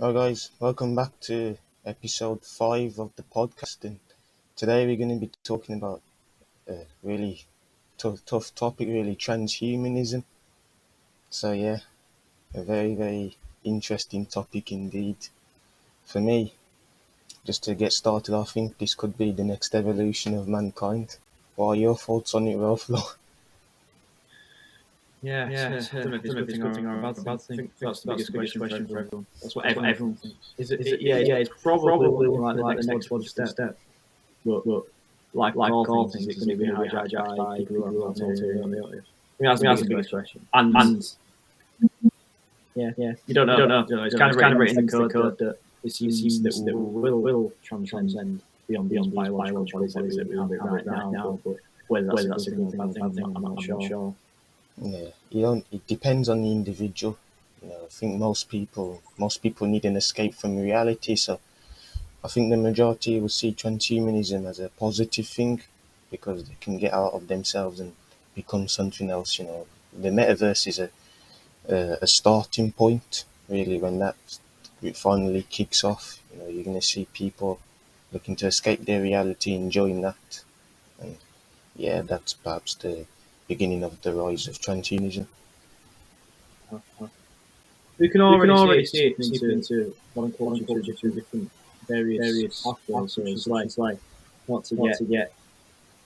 Hello, guys. Welcome back to episode five of the podcast. And today we're going to be talking about a really tough, tough topic, really transhumanism. So, yeah, a very, very interesting topic indeed. For me, just to get started, I think this could be the next evolution of mankind. What are your thoughts on it, Ralph? Yeah, yeah. It's, it's, it's, it's good thing or a bad, bad thing. That's, the biggest question, for everyone. That's what everyone, everyone thinks. Is it, is it, yeah, yeah, it's probably, like the next, logical step. But, but like, like all things, it's going to be hijacked by people who are mean, that's, the biggest question. And, and yeah, yeah, you don't know. You don't know. It's kind of kind of written in the code that it seems that will will transcend beyond beyond biological bodies that we have right now. But whether that's a good thing or bad thing, I'm not sure. Yeah, you don't. It depends on the individual. You know, I think most people, most people need an escape from reality. So, I think the majority will see transhumanism as a positive thing because they can get out of themselves and become something else. You know, the metaverse is a a, a starting point. Really, when that it finally kicks off, you know, you're gonna see people looking to escape their reality, enjoying that, and yeah, that's perhaps the beginning of the rise of transhumanism. We can already, we can already see it into, into one culture, culture through different various, various pathways. So it's like, it's like not to get, to get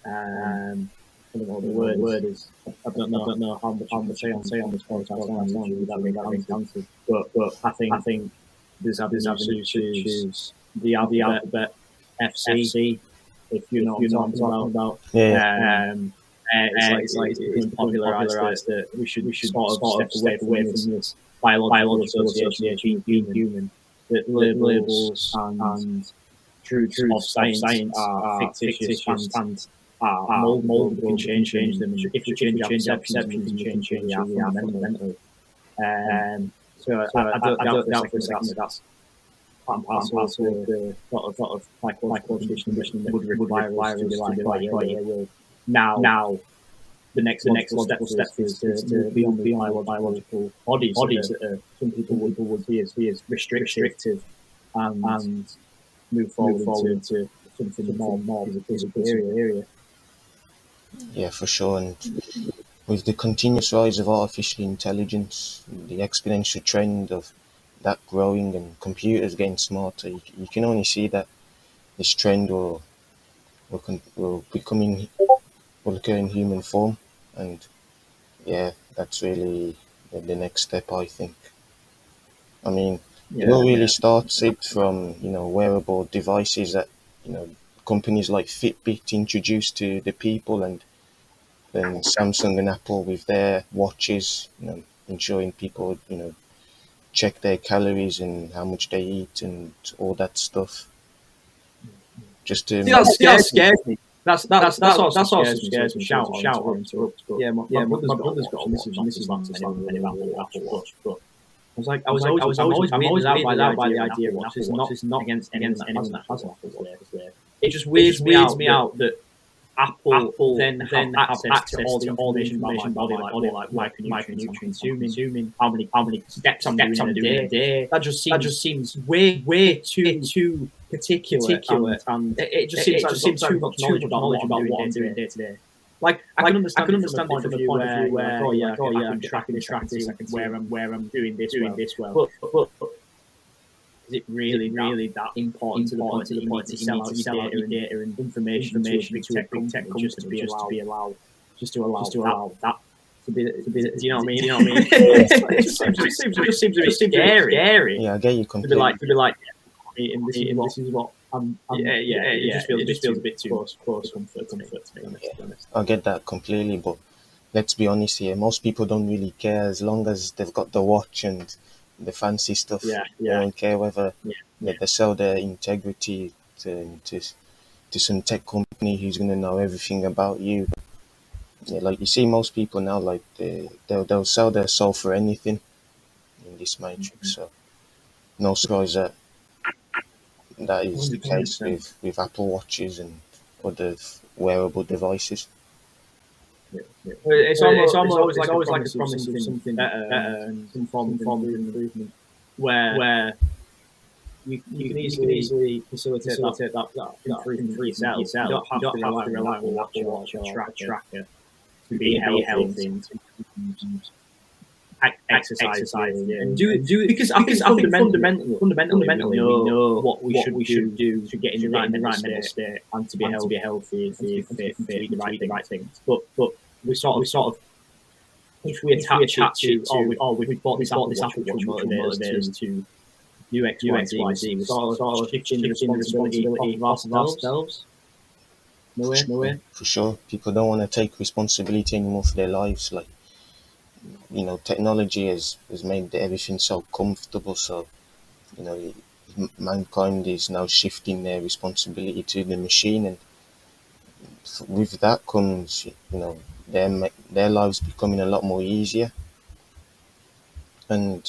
um, I don't know what the word, word is. I don't know, I don't know how much how much I can say on this podcast. I don't know that makes that makes answer. But but I think I think there's there's avenues to choose the alphabet, the alphabet FC, FC. If you know, if what I'm talking about. Yeah. Um, uh, it's, like, it's like it's becoming popularised that, that we should we should sort of step, step away from this biological association of being human, human. that labels and, and truths of science, science are fictitious and, and are mold, mold, can change, change them. If we change our perception, we can change, change our fundamentally. Um, so I, I, I don't doubt for a second that that's part and parcel of the sort of, sort of psychological condition that would require us to be like, oh yeah, well, now, now the next the next logical step, step is to, to beyond, the biological bodies, bodies that are, some people would, would see as, see as restrictive, restrictive and, and move forward, move forward into, into something, something more more physical area. area. Yeah, for sure. And with the continuous rise of artificial intelligence, the exponential trend of that growing and computers getting smarter, you, you can only see that this trend will will, will becoming will occur in human form, and yeah, that's really the, next step, I think. I mean, yeah, it all really yeah. starts it from you know wearable devices that you know companies like Fitbit introduced to the people, and then Samsung and Apple with their watches, you know, ensuring people you know check their calories and how much they eat and all that stuff. Just to See, that scares me. That's that's that's that's, that's also scares me. Shout shout interrupt. But yeah, my, yeah, my, my brother's got this is this is not any Apple Apple Watch, but. I was like, I was, always, I was, always, I'm always weirded out by, the idea of Watch. It's not, against against anyone that has an Apple Watch. It just weirds me out, me out that Apple, Apple then, then access, access to all the information about my body, like body, like micronutrients, consuming, consuming, how many how many steps I'm doing, I'm doing a day. That just seems that just seems way way too too particular, particular and, and it, it, just seems, it, it just seems too much knowledge about, knowledge about what I'm doing day to day. Like I can understand, I can understand from the point of view where, oh yeah, oh yeah, I can track this, track this, I can where I'm where I'm doing this, doing this well. But but is it really, really that important, to the point to the point to sell out your data, data and information, information to a big tech, tech company just to be allowed, to be just to allow, just to allow that to be, to be, do you know what I mean? Do you know what I mean? it just seems, it seems, it just seems a bit scary. scary. Yeah, I get you completely. To be like, to be like, and this, is what, this is what I'm, I'm yeah, yeah, yeah, it just feels, it just feels a bit too close, close comfort, comfort to me. Yeah. I get that completely, but let's be honest here. Most people don't really care as long as they've got the watch and the fancy stuff. Yeah, yeah. They don't care whether yeah, yeah. they sell their integrity to, to to some tech company who's gonna know everything about you. Yeah, like you see most people now, like they they'll, they'll sell their soul for anything in this matrix. Mm-hmm. So no surprise that that is the case with, with Apple watches and other wearable devices. Yeah, yeah. It's, almost, it's almost, always, like, always like a promise of something better, better and some form, form of improvement. Where, where you, you can easily, easily facilitate, facilitate that, that, that, that in free yourself. yourself. You don't have, you don't to, rely have to rely on Apple Watch or tracker, tracker to be healthy and exercise, exercise yeah. and do it, do it because, because I think fundamentally, fundamentally, fundamentally, we know what we should we should do to get in the right, the right mental state and to be healthy, to be healthy, fit, fit, fit, the right, the right things. But but we sort of we sort of if we attach, we attach it to, oh, we, oh, we've bought this Apple Watch, which motivates us to do X, Y, Z, Y, Z. We sort of shifting the responsibility of ourselves. No way, no way. For sure, people don't want to take responsibility anymore for their lives. Like, you know, technology has, has made everything so comfortable. So, you know, mankind is now shifting their responsibility to the machine, and with that comes, you know, their their lives becoming a lot more easier. And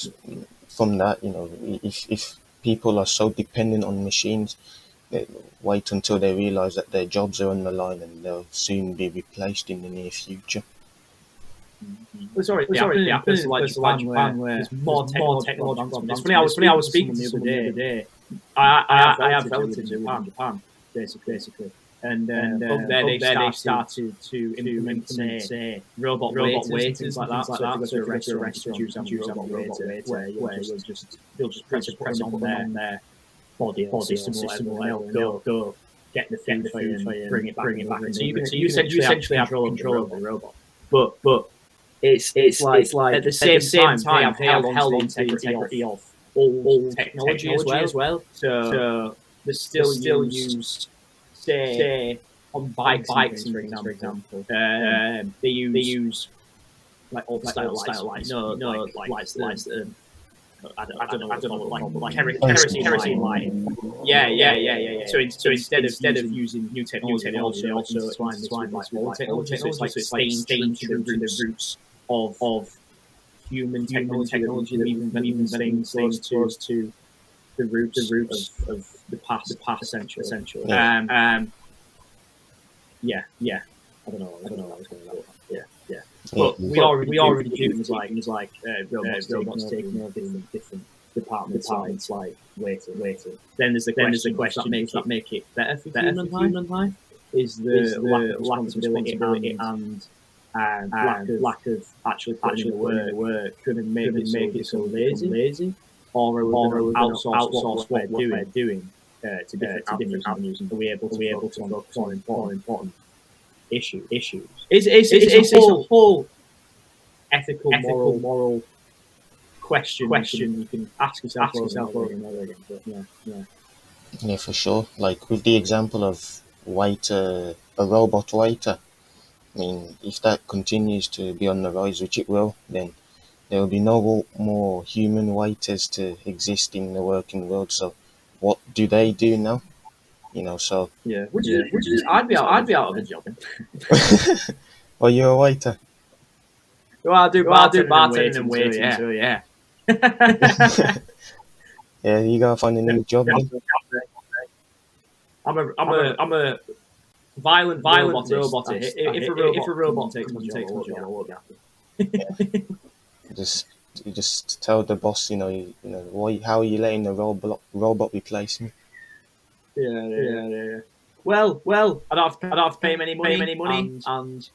from that, you know, if if people are so dependent on machines, they wait until they realize that their jobs are on the line and they'll soon be replaced in the near future. Mm-hmm. sorry, yeah, sorry, yeah, it's like Japan, Japan where, where there's more, more technology. It's funny, I was, funny, I was speaking to someone the other day. I, I, have, I have relatives in Japan, Japan, basically, basically. And, and uh, up there, they, there started, to implement, say, say robot, robot waiters, like that. Like that. So if you go to a restaurant, you a robot waiter, where you'll just, you'll just press a press on there body, body system, or whatever, go, go get the food, for, you, bring it back, bring it back. So you, so you essentially, essentially have control, control of the robot. But but it's it's like, it's like at the same, at the same time, they have held, held on to integrity of old, old technology, technology as, well. as well. So, so they're still, still used, say, say on bikes, bikes for example. For example. Um, they use they use like old style, style lights, no, no, like lights, lights that I don't, I don't know, I don't know, like, like kerosene, kerosene lighting. Yeah, yeah, yeah, yeah, yeah. So, in, so instead of instead of using new technology, they also also swine swine like old technology. So it's like staying staying true to the roots of of human technology, technology that even even things things to to the roots the roots of, of the past the past essentially essentially. Um, um, yeah, yeah. I don't know. I don't know. What I was going to Yeah, yeah. But we already we already do things like things like uh, robots, uh, robots taking over different different departments, departments like waiting, waiting. Then there's the then question, there's the question that make, that make it better for better human, for life? human life is the, is the lack of responsibility, responsibility and, and, and, lack of lack of actually actually the work, work could have made, it, make it so lazy, lazy, or are we going to outsource, outsource what, what, we're doing uh, to different, uh, to different avenues, and are we able to, be able to focus on important important issue issues. It's it's, it's, it's, a, whole, whole ethical, ethical moral, moral question question you can ask yourself, ask yourself over and over again. But yeah, yeah. Yeah, for sure. Like with the example of waiter, a robot waiter. I mean, if that continues to be on the rise, which it will, then there will be no more human waiters to exist in the working world. So, what do they do now? You know, so yeah, which is, which is I'd be out, I'd be out of a job. well, you're a waiter. Well, I do, well, I do bartending and waiting, yeah. Too, yeah. yeah, you gotta find a new job. Then. Eh? I'm a, I'm a, I'm a violent, violent robot. If, if, if, a robot, if a robot takes my job, I won't be happy. Just you just tell the boss, you know, you, you know, why, how are you letting the robot robot replace me? Yeah, yeah, yeah, yeah. Well, well, I don't have to, I don't have to pay him any money, any money, and, and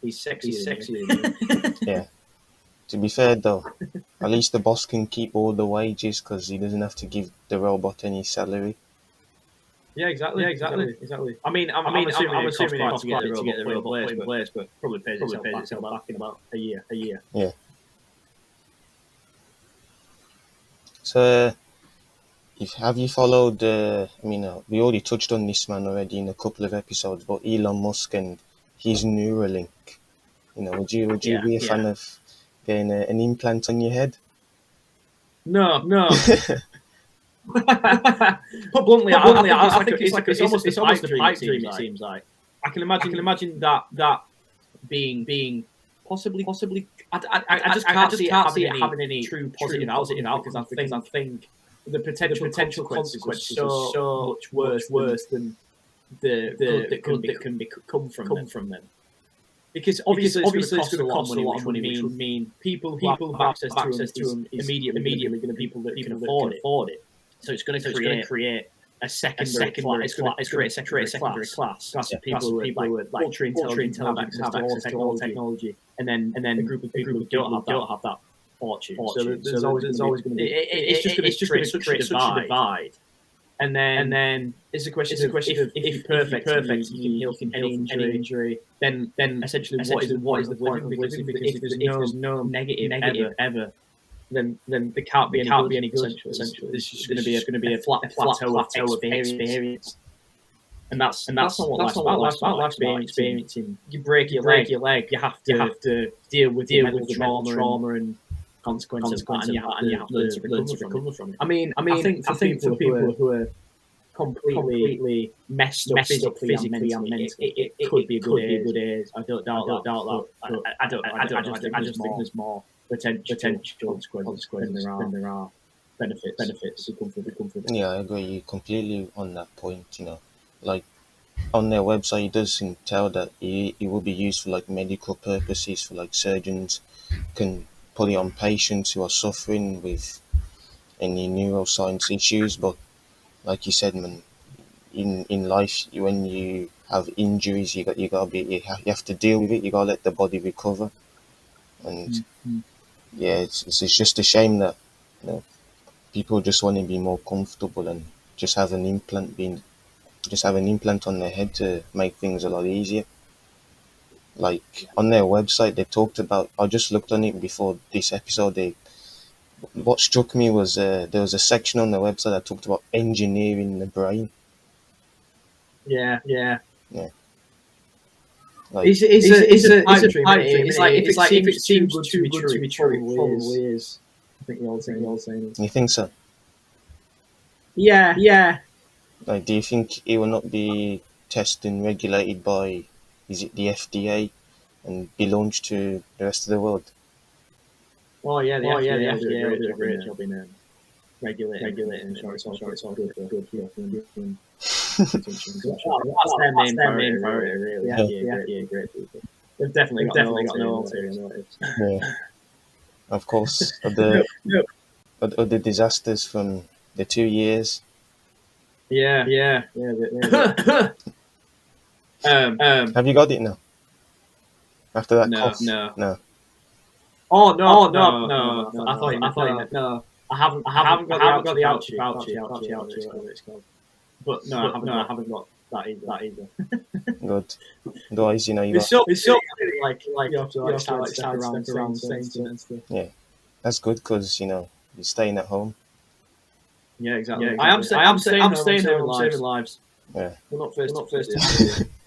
he's sexy. He's sexy. yeah. To be fair though, at least the boss can keep all the wages because he doesn't have to give the robot any salary. Yeah, exactly. Yeah, exactly. Exactly. exactly. I mean, I'm, I mean, I'm assuming, I'm, assuming it costs quite to, to get the robot put in place, but probably pays probably itself, pays back, itself back in about a year. A year. Yeah. So, if have you followed? Uh, I mean, uh, we already touched on this man already in a couple of episodes, but Elon Musk and his Neuralink. You know, would you would you yeah, be a yeah. fan of getting a, an implant on your head? No, no. Put bluntly, Put bluntly I, I, I, think it's, like, it's, it's, almost, it's almost a pipe dream. It seems like I can imagine. I can mm. imagine that that being being possibly possibly. I, I, I just can't I just see can't it having, having any true positive positive outcomes. I think I think the potential the potential consequences are so much worse worse than the the good that can, that can be, come from come them. from them. Because obviously, because obviously it's going to cost, a lot of money, which would mean people people who have access, access to them, them immediately, immediately going to be people that people can afford it. Afford it. So it's going to create create a secondary, a secondary class. It's going to create a secondary, secondary class. class yeah. of people, who, people who are like ultra intelligent, have access, to all technology, and then and then a group of people who don't have don't have that fortune. fortune. So there's, so always, there's always going to be. It, it, it's just going to create, such, a divide. And then, and then it's a question. It's a question if, if, if perfect, if perfect, you, can heal from any, injury, injury. Then, then essentially, essentially what is what is the point of living? Because if there's no, there's no negative, negative ever, ever then then there can't be any can't good, be any good. Essentially, essentially. it's just going to be going to be a flat, plateau, plateau of experience. experience. And that's and that's, that's not what that's life's about. Life's about life's about experiencing. You break your leg, your leg. You have to you have to deal with deal with trauma, trauma and consequences, consequences and you have, and you have to learn to recover, to recover from it. I mean, I mean, I think for I think people, people who, are, completely, completely messed up, messed physically, up physically and mentally, it, it, it, could be a good, could be a good age. I don't doubt, I don't doubt that. But, I, I, don't, I, don't, I, just, I just think there's more potential, potential consequences than there are, there are benefits, benefits that come from, that come from Yeah, I agree completely on that point. You know, like on their website, it doesn't tell that it, it will be used for like medical purposes, for like surgeons can put it on patients who are suffering with any neuroscience issues. But like you said, man, in in life, when you have injuries, you got you gotta be you have, you have to deal with it. You gotta let the body recover, and mm-hmm. Yeah, it's, it's it's just a shame that you know people just want to be more comfortable and just have an implant being just have an implant on their head to make things a lot easier. Like on their website they talked about i just looked on it before this episode they what struck me was uh, there was a section on the website that talked about engineering the brain. Yeah yeah. Yeah like, it's, it's, it's, a, it's, a, it's, a, pipe dream. It's like, if it's like if it seems too, too good to be true, it probably is. I think the old saying, the old saying. You think so? Yeah, yeah. Like, do you think it will not be tested regulated by is it the FDA and be launched to the rest of the world? Oh yeah, the oh, FDA, yeah, the FDA did a great job in um, regulating, regulating, sure, it's sure, it's all good, good, good, good, good, good. That's their main priority, priority, really. Yeah, yeah, yeah, great people. They've definitely got definitely got no ulterior motives. Yeah. Of course, of the of, of the disasters from the two years. Yeah, yeah, yeah. Um, um, Have you got it now? After that no, cough? No. No. Oh no! Oh no! No! no, no I thought. I thought. No. I haven't. I haven't got. I haven't got the ouchie. Ouchie. Ouchie. Ouchie. It's called. But no, I haven't. No, I haven't got that either. That either. Good. Otherwise, you know, you. It's so. It's so like like you have to like start like step around, step around, saying stuff. Yeah, that's good because you know you're staying at home. Yeah, exactly. Yeah, exactly. I am. Staying, I am staying. I'm staying there. I'm saving lives. Yeah. We're not first. We're not first.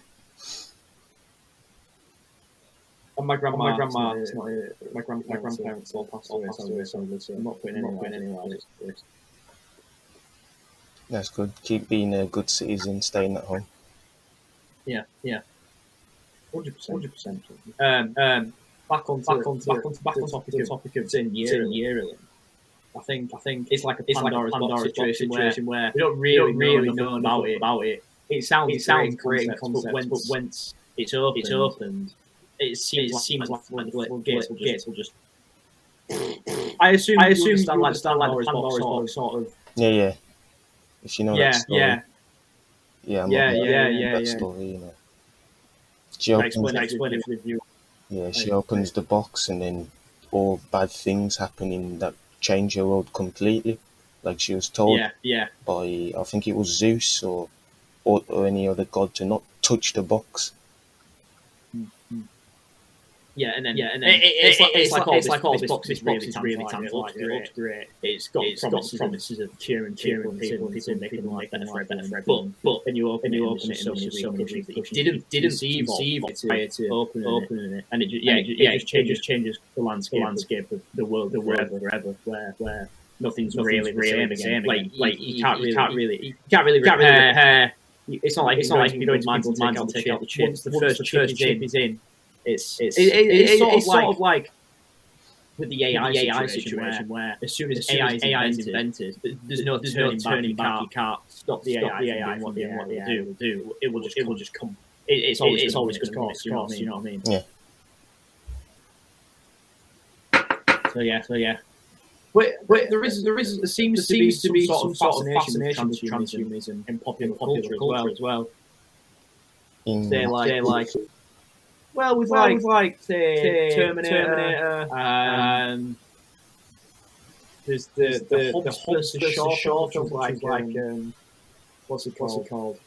And my grandma, my grandma, it's not, it's not my, grand, my grandparents all passed away, so, so I'm not putting anyone anywhere. That's good. Keep being a good citizen, staying at home. Yeah, yeah. Hundred percent, hundred percent. Um, um, back on, back on, back on, back on topic of topic of tin yearly. I think, I think it's like a Pandora's, like a Pandora's box situation, situation where, where we don't really, don't really know, know about it. About it. It sounds, it sounds great in concept, but, once, but once it's opened, it's opened it seems, it seems like, like the floodgates will, will just. I assume. I assume stand like stand like the Pandora's box, sort of. Yeah, yeah. If you know yeah, that story. Yeah, yeah. I'm yeah, yeah, yeah, that yeah. story, you know. She opens, explain, explain it with you. Yeah, she opens the box and then all bad things happening that change her world completely. Like she was told yeah, yeah. by I think it was Zeus or, or or any other god to not touch the box yeah, and then yeah, and then it, it, it's, like, it's, like, oh, it's like all this box is really really tantalising. It looks great. It's got it's promises, got promises of cheering, cheering people, people making life better for better for But but and you open you open it, so many so many that you didn't didn't conceive prior to opening it, and it yeah yeah it just changes changes the landscape landscape of the world the wherever wherever where where nothing's really really the same again. Like like you can't really can't really you can't really repair. It's not like it's not like you go into people's minds and take out the chips. The first chip is in it's it's, it, it, it's, sort, it's of like, sort of like with the AI, the AI situation, situation where, where, as soon as, as AI, is, AI is invented, there's no there's turning, no turning back. You can't stop the AI, the AI what, the what they do. do. It will just it will just come. It, it's always it's always going to course. You know what I mean? Yeah. So yeah, so yeah. but, but there is there is there seems, there seems to be some sort of fascination with transhumanism in popular, popular culture, culture as well. In, They're like, they're like well, with well, like, like say, Terminator, Terminator um, there's the the, the, the Hobbs the short, short film, like, like um, what's it called? What's it called?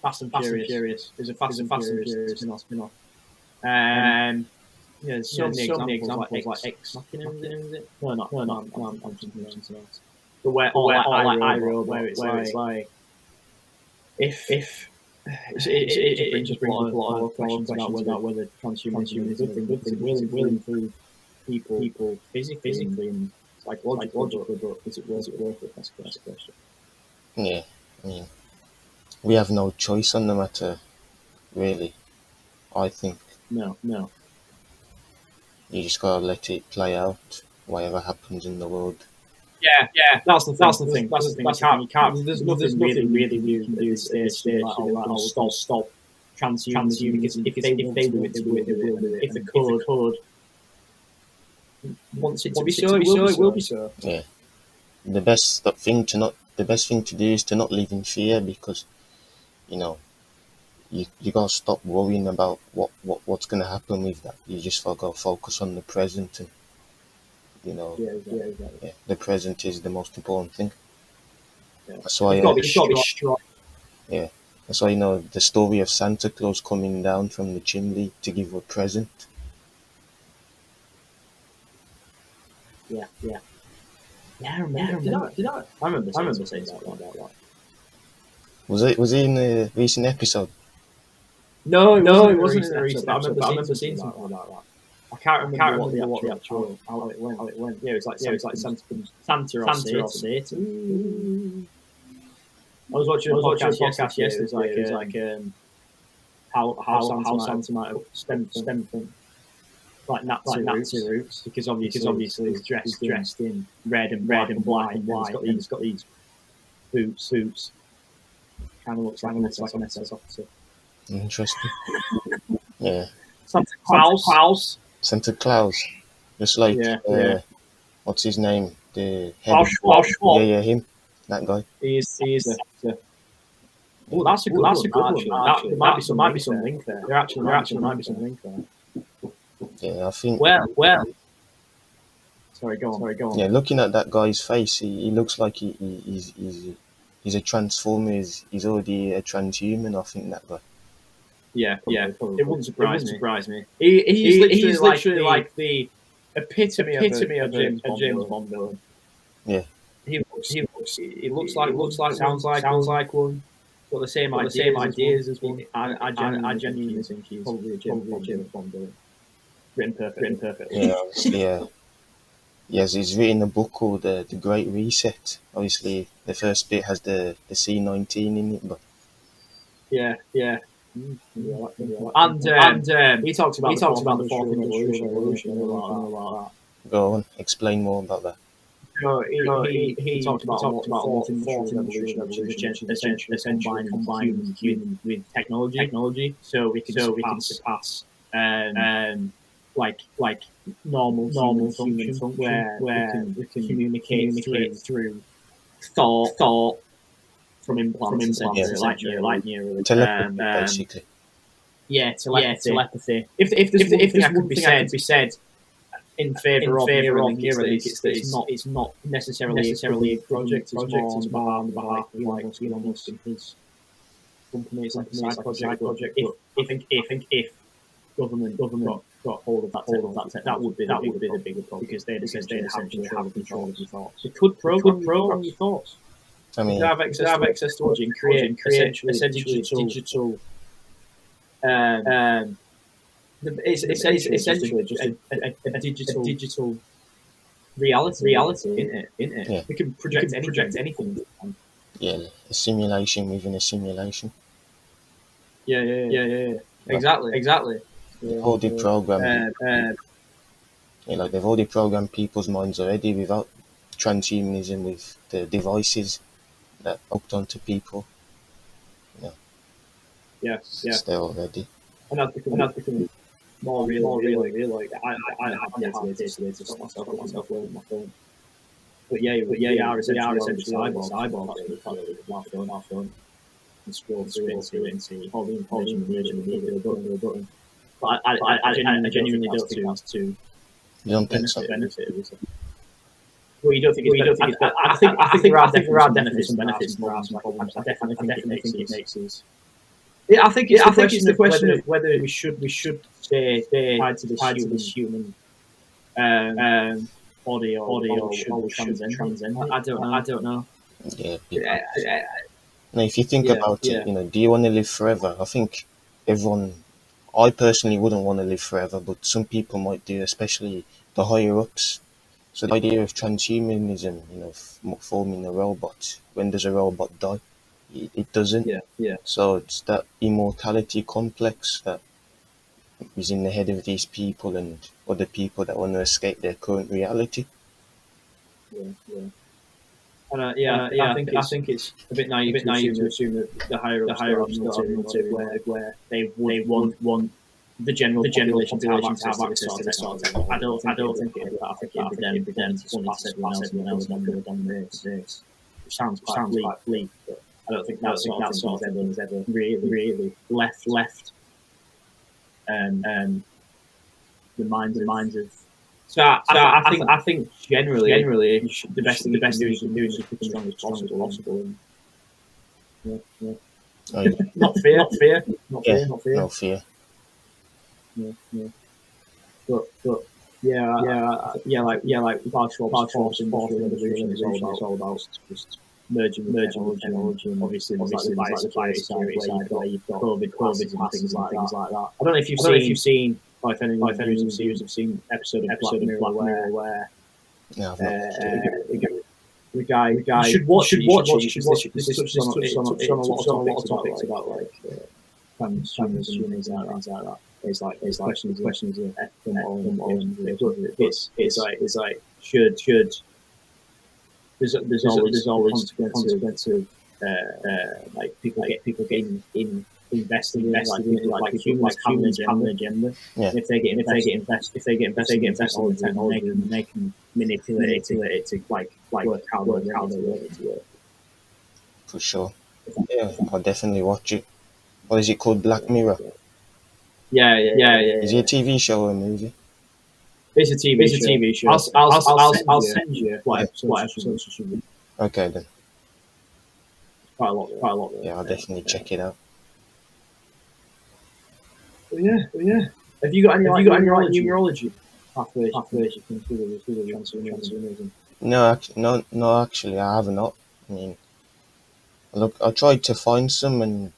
Fast and Fast Furious. Furious. There's a Fast, and Fast and Furious spin-off. spin-off. Um, yeah, there's so, yeah, many, so many examples, like, like Ex Machina, is it? No, not, no, no, no, I'm, thinking something else. But where, or, or, or like iRobot, where it's where like, it's like if if it, it, it, it just brings up a lot of questions about whether, whether transhumanism is a good thing, good thing, will, will improve people, people physically, physically and psychologically, but is it worth, it worth it? That's, that's the question. Yeah, I mean, we have no choice on the matter, really. I think. No, no. You just gotta let it play out, whatever happens in the world. Yeah, yeah, that's the that's the thing. That's the thing. You can't, you can't. There's nothing really, really you can do at this stage. Like, oh, stop, stop, transhumanism. Because if they if they do it, they will do it. If they could, once it to be so, it will, it will be so. Yeah. The best thing to not the best thing to do is to not live in fear because, you know, you you gotta stop worrying about what, what what's gonna happen with that. You just gotta focus on the present and you know yeah, exactly, yeah, exactly. yeah, the present is the most important thing. Yeah. That's why uh, be strong. Yeah. That's why you know the story of Santa Claus coming down from the chimney to give a present yeah, yeah. Yeah, I remember. Did I, did I, I remember. I remember saying something about that. One. Was it? Was it in the recent episode? No, it no, it wasn't in the recent episode. But I remember seeing something about that. I can't remember, can't what, remember what, the actual how it went. How it went. Yeah, it was like yeah, it was like Santa, Santa or Santa Satan. I was watching a podcast, podcast yesterday. It was like, it was like um, how how how Santa might have stemmed stemmed from like Nazi, like Nazi roots, roots, because obviously, because obviously he's dressed, he's dressed in red and red and black and white, and he's got these boots, boots. Kind of looks like, looks like an SS officer. Interesting. yeah. Santa Claus. Claus. Santa Claus. Just like yeah, uh, yeah. what's his name? The head Klaus Yeah, yeah, him. That guy. He's he's Yeah. Oh, that's a good. That's a good one. That, there might be some. Might be some link there. There actually, there actually might be some link there. Yeah, I think. Well, well. Sorry, go on. Sorry, go on. Yeah, looking at that guy's face, he, he looks like he, he, he's, he's he's a transformer. He's, he's already a transhuman. I think that guy. Yeah, probably, yeah. Probably. It wouldn't surprise, it wouldn't me. surprise me. He, he's, he, literally, he's literally like, the, like the epitome, epitome of, a, of, a, James, a James Bond villain. Yeah. He looks, he looks, he looks like, looks like, sounds like, sounds like one. Got the same, got ideas, the same ideas as one. I, I, genuinely, I genuinely think he's probably a James Bond villain written perfect. Written perfect. Yeah, yeah. Yes, he's written a book called uh, The Great Reset. Obviously, the first bit has the, the C19 in it, but yeah, yeah. Mm, and um, and um, he talks about he talks about the fourth industrial revolution and all that. Go on, explain more about that. No, he, no, he, he, he talked about, talked about fourth industrial revolution, which is essentially, essentially combining human with technology, technology, so we can so we can surpass um, um like like normal normal human function, where where we can, we can communicate, communicate through, thought thought from implants, from implants yeah, like neuro, like neuro, telepathy, um, basically. Yeah, telepathy. Yeah, telepathy. If if there's if, if, if there's one thing that could be said be said in favour of Neuralink, Neuralink it's, it's, it's not it's not necessarily necessarily a project. Project is more on behalf of like Elon Musk and his company. It's like a side project. project. If if if if government government got hold of that hold of that tech, that would be that would be the bigger problem because they'd essentially have control of your thoughts. It could program program your thoughts. I mean, you have access, have access to and create and create essentially, essentially digital. digital um, um, it's, it's, it's essentially just a, a, a, a digital, a digital reality, reality, isn't it? Isn't it? Yeah. We can project, can anything. project anything. Yeah, a simulation within a simulation. Yeah, yeah, yeah, yeah, yeah. Exactly, exactly. They've already programmed. Uh, uh, yeah, like they've already programmed people's minds already without transhumanism with the devices that hooked onto people. Yeah. Yeah, yeah. It's there already. And that's becoming, and that's becoming more real, more real, real. Like, I, I, I have the ability to stop myself, myself with my phone. but yeah, but yeah, you are essentially, are essentially eyeballs, eyeballs, really, probably, laugh on, laugh and scroll through it and see it all the information you need to the button, the button. But I, I, I, I genuinely don't think that's too You don't think so? benefit, is it? Well, you don't think it's, you don't think it's, I, I think, I think there are, there are definitely some benefits, and there are some problems. I definitely, I definitely think it makes us. Yeah, I think it's, I think it's the question of whether we should, we should stay, stay tied to this tied human, to this human um, um, body or, body or, should, or transcend, transcend. I, I don't know. I don't know. Yeah. Yeah, yeah, Now, if you think Yeah, about yeah. it, you know, do you want to live forever? I think everyone, I personally wouldn't want to live forever, but some people might do, especially the higher ups. So the idea of transhumanism, you know, f- forming a robot, when does a robot die? It, it doesn't. yeah, yeah. So it's that immortality complex that is in the head of these people and other people that want to escape their current reality. yeah, yeah. And, uh, yeah, yeah, I think I think it's a bit naive, a bit naive to assume that the higher the higher ups are motive where where they they want want the general the general population to have access to this sort of thing. I don't I don't think it that. I think it would then be them to pass everyone else everyone else have done this this. Which sounds quite sounds like bleak, but I don't think that sort of thing has ever really really left left um um the minds the minds of so, I, so I, I, think I think generally generally the best thing the best thing you can do is just keep as strong as possible, possible and, yeah, yeah. Oh, not fear, not fear, not fear, not fear. No fear. Yeah, yeah. But but yeah, yeah, yeah, like yeah, like large force, large force, and fourth revolution is all about, it's all about just merging, merging with technology, and obviously, obviously, like the biosecurity side where you've got COVID, COVID, and things like things like that. I don't know if you've seen, if you've seen, or if any, if any of you have seen episode of episode of Black Mirror where Yeah, uh, not watched it. the guy- the guy, the guy, you should watch, should watch it. because This, this, this touches on, it touches on a lot of topics, topics about like uh, trans, trans, and things like that. Things like. It's like it's like questions, questions of ethical and moral and it's it's like it's like should should there's there's always there's always consequence of uh, uh, like people get people getting in investing invested in like, like humans have an agenda. Have an agenda. Yeah. If they get if they get invested if they get invested if they get invested in technology, then they can manipulate it to it to like like work how work how they want it to work. for sure. Yeah, I'll definitely watch it. What is it called? Black Mirror. Yeah, yeah, yeah, yeah. Is it a TV show or a movie? It's a TV. It's a TV show. I'll I'll I'll, I'll, I'll send you what episodes what episodes you should be. Okay then. Quite a lot. Quite a lot. Yeah, I'll definitely check it out. But yeah, but yeah. Have you got any? Have you got any like numerology pathways? Pathways you can through the through the transhumanism. No, no, no. Actually, I have not. I mean, look, I tried to find some, and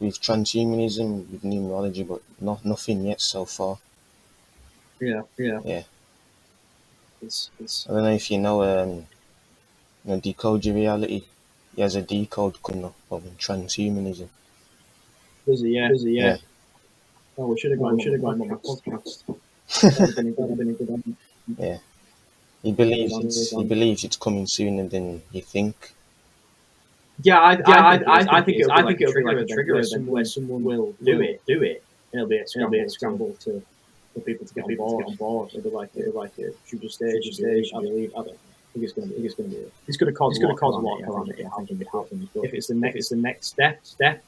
with transhumanism, with numerology, but not nothing yet so far. Yeah, yeah, Yeah. It's it's I don't know if you know, um, you know, decode your reality. He has a decode coming up of transhumanism. there's a yeah, there's a yeah. Yeah. Oh, we should have gone. Should have gone on the podcast. That'd been a good- that'd been a good one. He believes it's he believes it's coming sooner than you think. Yeah, I, I, I, I think it, I think it'll be like a trigger event where someone will do it, do it. And it'll be a scramble, it'll be a scramble to for people to get on board. On board. It'll be like it'll be like a future stage, stage. I believe. I don't think it's going to be. It's going to be. It's going to cause. It's going to cause a lot of calamity. I think it happens. But if it's the next, it's the next step. Step.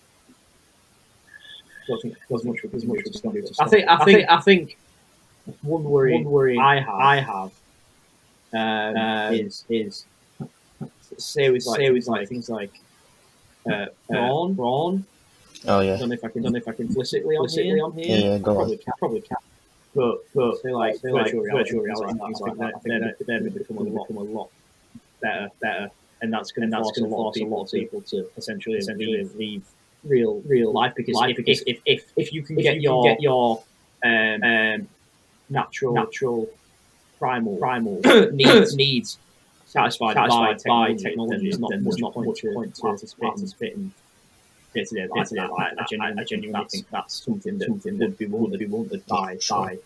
Don't think there's much. There's much we can do to stop. I think. I think. I think. One worry. One worry. I have. I have. Um, is is say with like, say with like things like uh, brawn, brawn. Oh I yeah, don't know if I can, don't know if I can implicitly on here. On here. yeah, yeah. Go on. Probably can, probably can. But but they like they like virtual reality, things like that. They're they're going to become a lot, become a lot better, better, and that's going to force a lot of people, people to essentially essentially leave real real life because life, if, because if, if if you can if get you your can get your um, um natural natural primal primal needs needs satisfied, satisfied by, by technology, then there's not, not much point to participating day to day life. I, I, genuinely, I genuinely think that's something that something would be would be wanted by by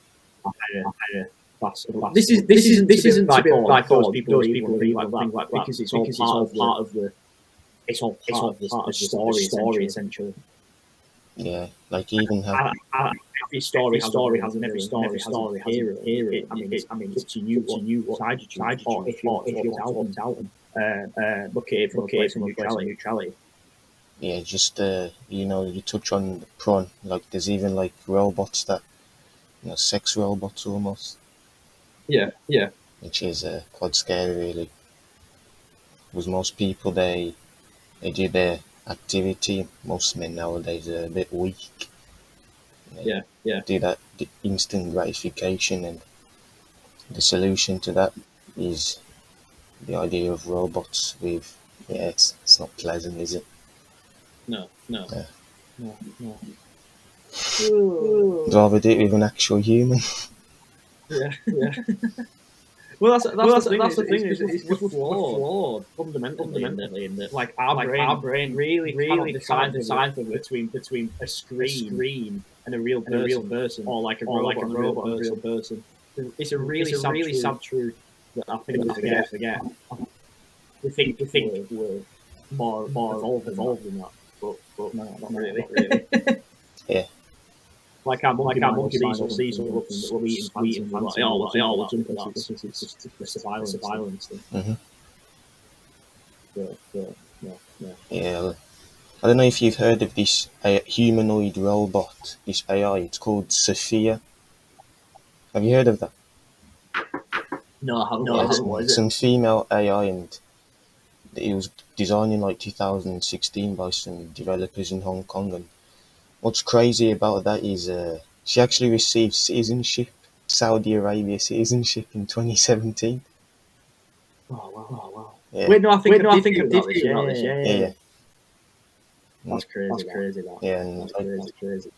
a higher higher class class. This is this isn't this isn't like all like oh, those people those people think like that like because it's all part of part of the it's all it's all part of the story essentially. Yeah, like even have I, I, every story, every story has an every story, every story has a hero. hero. I mean, it's, I mean, it's up to you, what you, what side you choose, side you choose, if you, if you're out, out, uh, uh, look at it from a place of neutrality. neutrality. yeah, just uh, you know, you touch on the prawn. Like there's even like robots that, you know, sex robots almost, Yeah, yeah, which is uh, quite scary really. Because most people they they do their activity. Most men nowadays are a bit weak. They yeah, yeah. do that the instant gratification, and the solution to that is the idea of robots. With yeah, it's it's not pleasant, is it? No, no, Yeah. no, no. I'd rather do it with an actual human. Yeah, yeah. Well, that's, that's, well, that's, the thing. That's the thing. It's, it's, just flawed, flawed fundamentally, fundamentally in that, like our like brain, our brain really, really decide can't decipher between between a screen, screen and a real person, a real person, or like a or robot, like a robot and a real person. It's a really, It's a sad, really truth sad truth that I think we forget. forget. We think we think we're, more more evolved, evolved than that, but but no, not really. Not really. Yeah. Like our monkey, like our monkey mind will see something up and we're eating, we eating fancy, they all, they all jump at that because it's just the survival, survivalance thing. Mhm. Yeah, yeah, yeah, yeah. Yeah. I don't know if you've heard of this uh, humanoid robot, this AI. It's called Sophia. Have you heard of that? No, I haven't. Yeah, No, I it's haven't. What is it? some female AI, and it was designed in like 2016 by some developers in Hong Kong. And what's crazy about that is uh, she actually received citizenship, Saudi Arabia citizenship in 2017. Oh wow, wow, wow. Yeah, Wait, no, I think Wait, no, I I think think I this. hear Yeah, yeah, yeah, yeah, yeah. That's crazy. That's crazy. That. yeah, and That's like, crazy. That's crazy.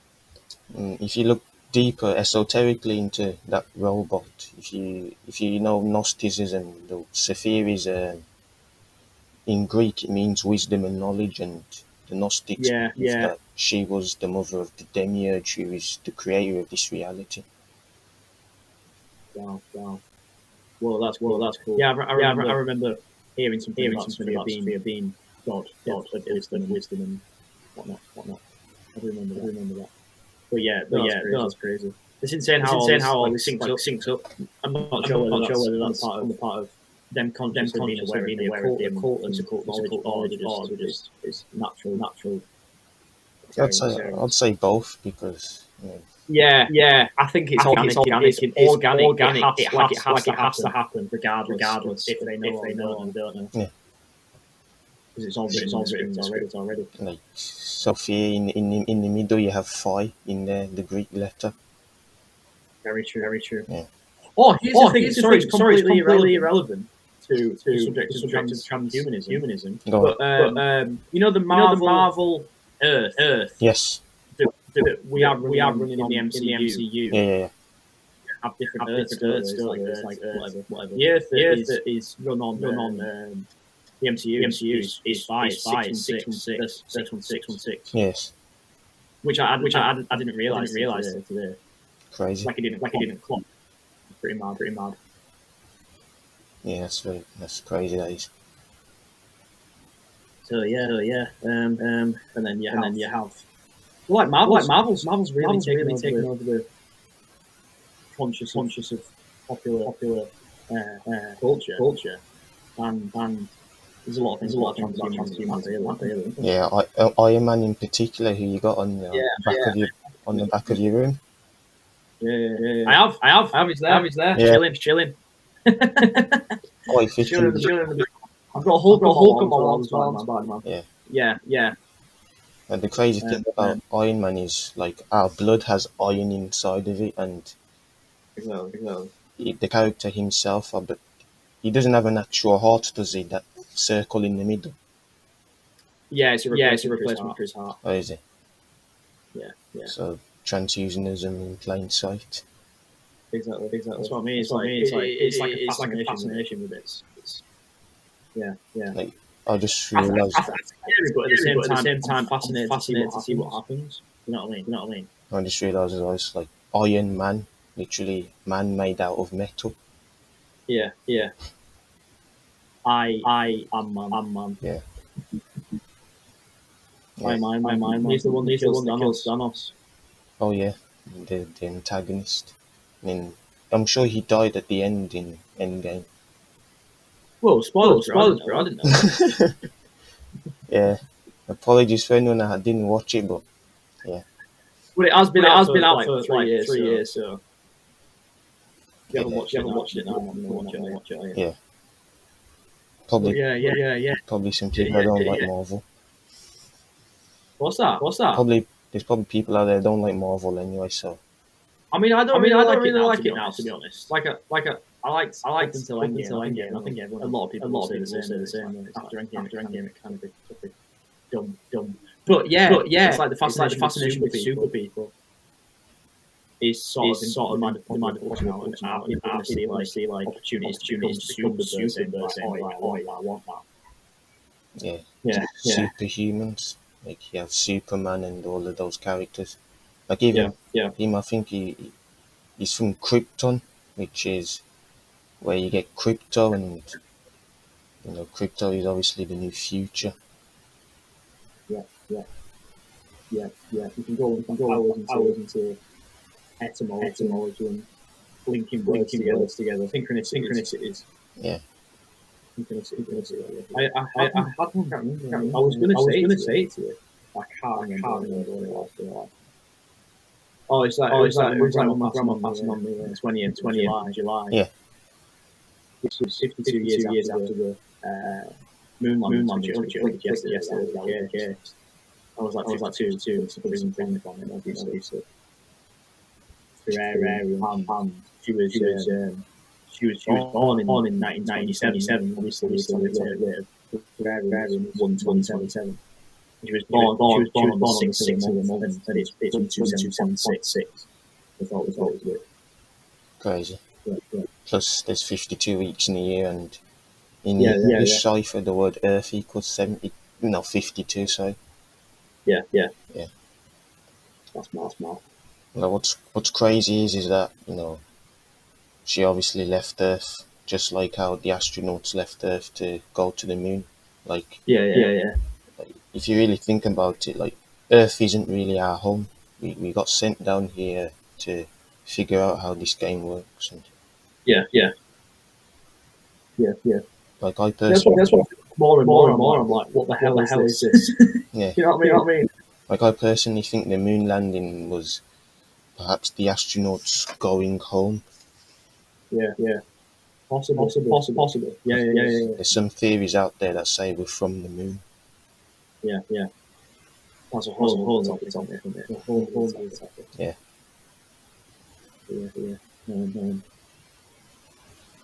Mm, if you look deeper esoterically into that robot, if you if you know Gnosticism, the Sophia is uh, in Greek it means wisdom and knowledge, and the Gnostics Yeah, believe yeah. that she was the mother of the demiurge, who is the creator of this reality. Wow, wow. Well, that's well, that's cool. Yeah, I, I, Yeah, remember, re- I remember hearing something hearing about something about being, being God, God, of wisdom, wisdom, and whatnot, whatnot. I do remember, that. I do remember that. But yeah, but No, yeah, that's no, that's crazy. It's insane It's how insane how all like, this, syncs like, up. Syncs up. I'm not I'm sure not whether sure that's, whether on that's the part of, on the part of them consciously them being consciously aware, being being aware aware of the occult occult and and occult knowledge, knowledge, knowledge or just is natural, natural. I'd say I'd say both because Yeah, yeah. I think it's I think organic. it's organic. It's It's organic. organic. It has, It like it has, like to, it has happen, to happen, regardless, regardless if they know, if if they they know know, or or don't know. Yeah. Because it's all written, it's all written already. It's already. like Sophia in in in the middle you have Phi in there, the Greek letter. Very true. Very true. Yeah. Oh, here's Oh, the thing. here's the sorry, thing. it's Sorry, it's completely, completely irrelevant to to to the subject, the to subject subject of of transhumanism. Humanism. Go on. But, um, um, you know the Marvel, you know the Marvel Earth, Earth Yes. that, that we are we are running running in the on- MCU. in the MCU. Yeah, yeah, yeah. Have different Have Earths, different Earths, Earths, like, like Earths, Earths, like like whatever, Earths, whatever. whatever. The Earth, The the Earth Earth that is run on, run run on, on um, the MCU. the MCU is is five, is five, five, six, six, six, six, six, one, six, one, six. Yes. Which I, which I, I, I didn't I realize, didn't realise realize till today. Crazy. Like it didn't, like it didn't clock. Pretty mad, pretty mad. Yeah, that's very that's crazy. That is. So yeah, so yeah, um, um, and then you And have, then you have well, like Marvel, like Marvel's, Marvel's really Marvel's taken, really over, taken the, over the conscious, conscious of popular, popular uh, uh, culture, culture, and and there's a lot of things, a lot of trans- transhumans, really, really. Yeah, I, uh, Iron Man in particular, who you got on the Yeah, back yeah. of your on the back of your room. Yeah, yeah, yeah. I have, I have, I have. He's there, I have, he's there, Yeah. chilling, chilling. Quite fitting. chilling, chilling. I've got a Hulk, I've got a Hulk on my wall as well, man, man. Yeah. yeah, yeah. And the crazy thing Um, about Iron Man is like our blood has iron inside of it, and Exactly, exactly. he, the character himself, uh, but he doesn't have an actual heart, does he? That circle in the middle, Yeah, it's a replacement, yeah, it's a replacement for his heart. or is it? Yeah, yeah. So transfusionism in plain sight. Exactly, exactly. That's what I mean. It's like it's like it's like a fascination, fascination with it. It's, it's, yeah, yeah. I just I, I, realised. I, but at the same time, at the same time, fascinated, fascinated to see what happens. You know what I mean? You know what I mean? I just realised I was like Iron Man, literally man made out of metal. Yeah, yeah. I, I am man. I'm man. Yeah. My mind, my mind. He's the one. He's the one that kills Thanos. Oh yeah, the the antagonist. I mean, I'm sure he died at the end in Endgame. Whoa, spoilers, spoilers, bro. I didn't know. Yeah. Apologies for anyone that didn't watch it, but yeah. Well, it has been, Well, it has been out like, for three three years, years. Three so- years, so. You haven't watched, you haven't watched it now. I'm gonna watch it. I'll watch it. Yeah. Probably yeah, yeah, yeah, yeah. probably some Yeah, people that don't yeah, like yeah. Marvel. What's that? What's that? Probably there's probably people out there that don't like Marvel anyway. So I mean, I don't. I mean, really I don't like really it now, like to it now, to be honest. Like a, like a. I like, I like until Endgame. until I think, Endgame, I think everyone, a lot of people a lot of people say will the say the same, same. like, After Endgame, after Endgame, it kind of bit- a dumb, dumb. But yeah, But yeah, it's like the it's like fascination, the fascination with with super people is sort is of sort of the mind the of mind of pushing out and out. You out, see like see, like, opportunities, opportunities to to become the become super super person. person, Like, like, oh, I want that. yeah, Yeah, yeah, superhumans. Like you have Superman and all of those characters. Like even yeah. him, I think he he's from Krypton, which is where you get crypto, and you know crypto is obviously the new future. yeah, yeah. yeah, yeah. You can go, you can go hours into, hours into etymology, etymology and linking words Linking together. words together. Synchronicity, synchronicities. Yeah. Synchronicity, synchronicity. I, I, I, I, I, can't remember. I was going to say, gonna say it to you. I can't remember. what it was, what it was. Oh, it's like, oh, it's like, it was like my grandma passed on me in 20 and 20 in July. Yeah. Which was 52 years, years after the uh, moon landing, moon landing, which it clicked yesterday, yesterday, yeah, yeah. I was like, I was like two, two, two, prison, prison from it, obviously. So, Ferrari, Ham, Ham, she was, she was, um, she was, she was born in, born in 1997, obviously, obviously, later, later. Ferrari, Ferrari was 127. She was born, born, she was born on the sixth, sixth of the month, and it's, it's 127.6. I thought, I thought it was good. Crazy. Yeah, yeah. Plus, there's 52 weeks in a year, and in Yeah, the yeah, English yeah. cipher, the word Earth equals 70. No, 52. Sorry. Yeah, yeah. Yeah. That's mad, that's mad. Well, what's what's crazy is is that you know she obviously left Earth just like how the astronauts left Earth to go to the moon. Like Yeah, yeah, yeah. if you really think about it, like Earth isn't really our home. We we got sent down here to figure out how this game works, and Yeah, yeah. Yeah, yeah. like I That's personally, what, that's what more and more and more I'm like, what the hell, the hell is this? yeah, you know what I mean? You know what I mean? like I personally think the moon landing was perhaps the astronauts going home. Yeah, yeah. Possible, possible, possible, possible. Yeah, yeah, yeah, yeah, There's some theories out there that say we're from the moon. yeah, yeah. That's a whole, whole topic, topic, isn't it? A whole, whole topic. Yeah. Yeah, yeah. Um, um,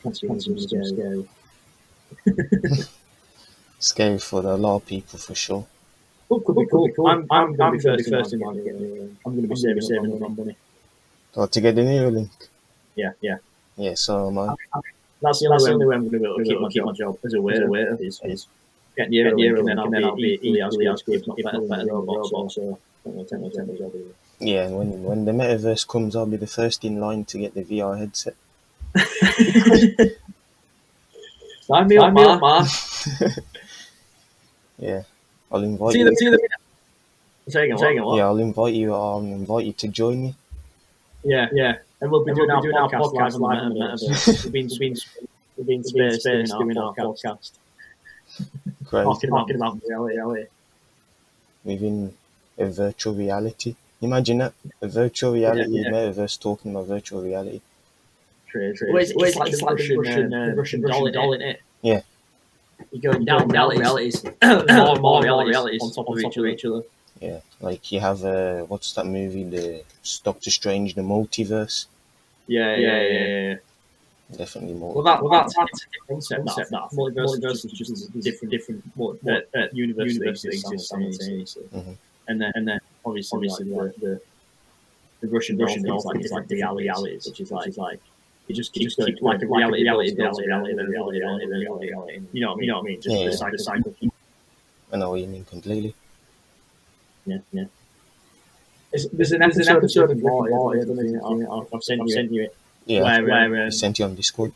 that's that's really scary. Scary for a lot of people for sure. Cool, could be cool. I'm, I'm, going to be first in line. to get the- I'm going to be saving, saving my money. Or to get the Neuralink? Yeah, yeah. Yeah, so am I. That's the only way I'm going to be able to keep my, keep my job as a waiter. waiter is, is get near it, and then I'll be, be equally as good, if not better, better than robots. Also, I don't take my take my job either. Yeah, and when when the metaverse comes, I'll be the first in line to get the VR headset. Sign me up, man. man. Yeah, I'll invite See you. the, see the. Saying what? Saying what? Yeah, I'll invite you. I'll invite you to join me. Yeah, yeah. And we'll be And doing, we'll our, be doing our podcast, podcast live on the live on the metaverse. we've been, we've been, we've been space, space doing our podcast, Crazy. talking about, talking about reality, reality. Within a virtual reality. Imagine that a virtual reality yeah. metaverse talking about virtual reality. True, trade. Well, it's, it's, like, the Russian, Russian, uh, Russian doll, doll in it. Yeah. You're going down, down realities, more and more realities on top of each other. Each other. Yeah, like you have uh, what's that movie? The Doctor Strange, the multiverse. Yeah, yeah, yeah, yeah. Definitely more. Well, that, well, that's, that's a concept. That, that multiverse, multiverse is just different, different what, what, uh, universe universe that exists simultaneously. Mhm. And then, and then, obviously, obviously like, the, the the Russian Russian doll thing is like the realities, which is like, which is like it just keeps going like a reality, reality, reality, reality, then reality, reality, then reality, reality. You know what I mean? You know what I mean? Just Yeah, the yeah. cycle, cycle. I know what you mean completely. Yeah, yeah. There's, there's an episode, episode of Law, Law, I've sent you, sent you it. Yeah, Where, I where, um, sent you on Discord.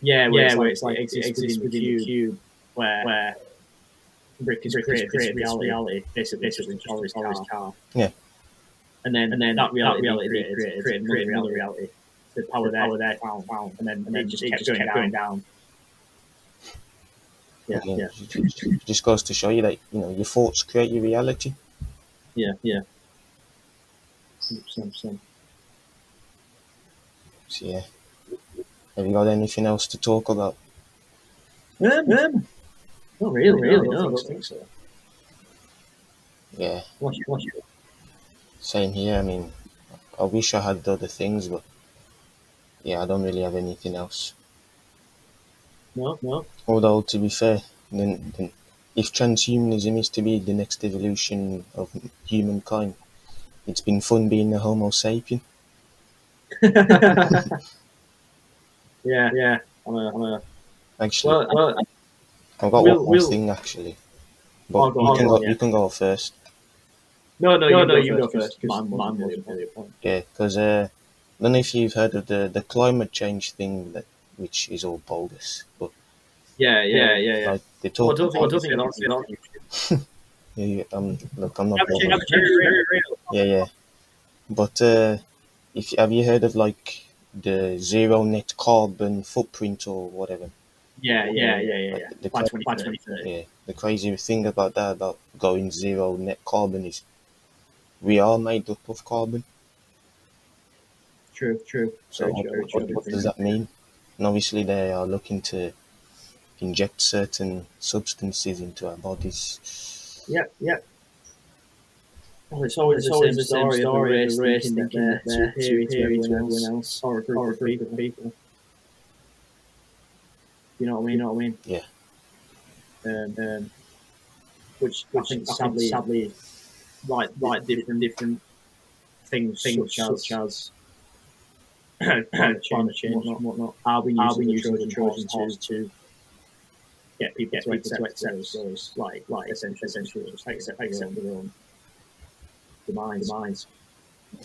yeah, where, yeah, it's, where it's like it exists within the cube, where, where Rick is created, created reality, reality, basically, basically just his car. car. Yeah. And then, and then that reality, that reality created, created, created, created another reality. The power there, power there, found, found, and then, and then just, kept, just kept going, down. Yeah, Again, yeah, it just goes to show you that you know your thoughts create your reality. yeah, yeah. 100%, 100%. So yeah. Have you got anything else to talk about? Um, um, not really, really, no, I don't think so. Yeah, What's your, what's your, same here. I mean, I wish I had other things, but yeah, I don't really have anything else. no, no. Although to be fair, then, then if transhumanism is to be the next evolution of humankind, it's been fun being a Homo sapien. yeah, yeah. I'm a, I'm a, Actually, well, well, I've got we'll- one we'll- thing actually, but go- you can go, go. yeah. You can go first. no, no, No, you no, go you go first. first, 'cause 'cause Mine, mine mine was was a point. Yeah, because uh, I don't know if you've heard of the the climate change thing that which is all bogus, but Yeah, yeah, yeah, yeah. like they Well, I talk. don't think, I don't think it honestly, honestly. yeah, yeah, um, look, I'm not. Have a bothered. have a very real. Yeah, yeah. But uh, if have you heard of like the zero net carbon footprint or whatever? Yeah, yeah, yeah, yeah, yeah. The By 20, Yeah, the crazy thing about that about going zero net carbon is we are made up of carbon. True, true. So Very what, true, what, true. what does that mean? And obviously they are looking to inject certain substances into our bodies. Yeah, yeah. Well, it's always, it's always the same story, of the race thinking that they're superior to everyone else, or a group of people. people. You know what I mean? You know what I mean? Yeah. Um, um, which I think sadly, sadly, like like different different things, things such as, such as climate change and whatnot, are being used, are being used as a Trojan horse to get people to accept, to accept those, like like essentially essentially accept accept their own demise. demise.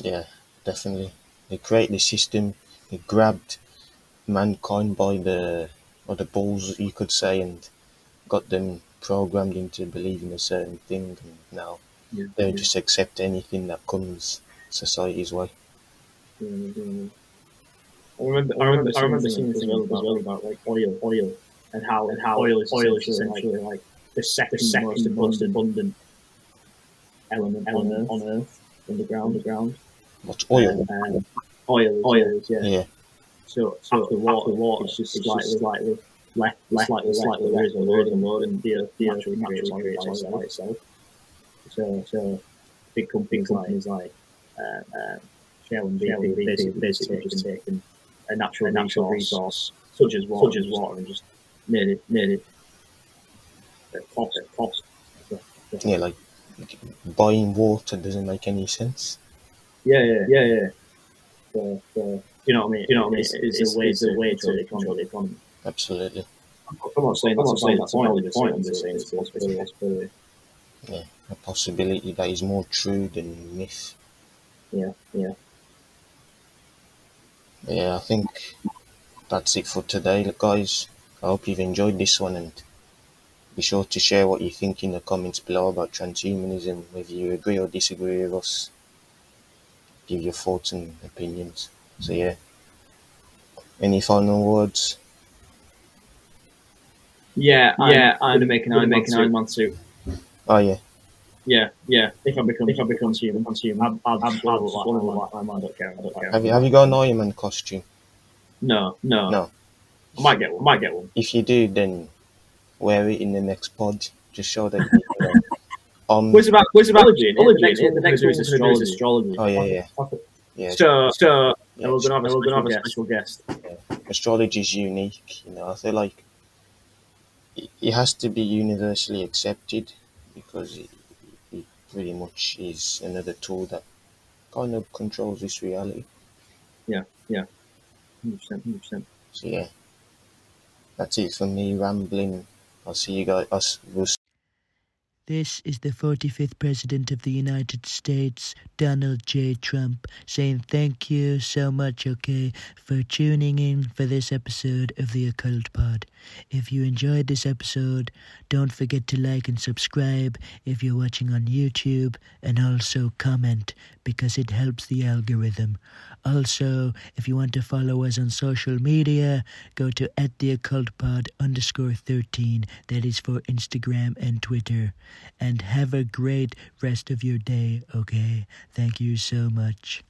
Yeah, definitely. They create the system, they grabbed mankind by the or the balls you could say and got them programmed into believing a certain thing and now Yeah, they yeah. just accept anything that comes society's way. Mm-hmm. I remember, I remember, I remember seeing as well about, as well about like oil, oil, and how and how oil is oil is essentially like, the second, the second most, most abundant element on Earth, on Earth, underground, underground. What's oil? And, um, oil, oil, is, yeah. Yeah, So, so after water, water is just slightly, slightly less, less, slightly, slightly less than load and load, and the earth, the earth naturally creates oil by itself. So, so big companies, companies like uh, uh, Shell and BP basically, basically just taken a natural, a natural resource such as water, such as water, and just made it, made it cost, cost. yeah, like buying water doesn't make any sense. Yeah, yeah, yeah, yeah. So, so, you know what I mean? You know what I mean? It's, it's, a way, it's a way to control the economy. Absolutely. I'm not saying, I'm not saying that's only the point. I'm just saying it's a possibility. possibility. A possibility that is more true than myth. Yeah, yeah. Yeah, I think that's it for today, guys. I hope you've enjoyed this one and be sure to share what you think in the comments below about transhumanism, whether you agree or disagree with us. Give your thoughts and opinions. So, yeah. Any final words? Yeah, yeah. I'm gonna make an Iron Man Iron Man suit. Oh, yeah. Yeah, yeah. If I become if I become human, I'm human. I'm I'm I'm one of the Iron Man. I don't care. I don't care. Have you, have you got an Iron Man costume? No, no, No. I might get one. I might get one. If you do, then wear it in the next pod. Just show that you know, um, What's about what's about astrology? The next one is astrology. astrology. Oh, yeah, yeah. Yeah, So so yeah, we're gonna have a we're special guest. Special guest. astrology is unique. You know, I feel like it, it has to be universally accepted because it, it pretty much is another tool that kind of controls this reality. Hundred percent. Hundred percent. So yeah, that's it for me rambling. I'll see you guys. Us, we'll This is the 45th President of the United States, Donald J. Trump, saying thank you so much, okay, for tuning in for this episode of the Occult Pod. If you enjoyed this episode, don't forget to like and subscribe if you're watching on YouTube, and also comment because it helps the algorithm. Also, if you want to follow us on social media, go to at the Occult Pod underscore 13. That is for Instagram and Twitter and have a great rest of your day, okay? Thank you so much.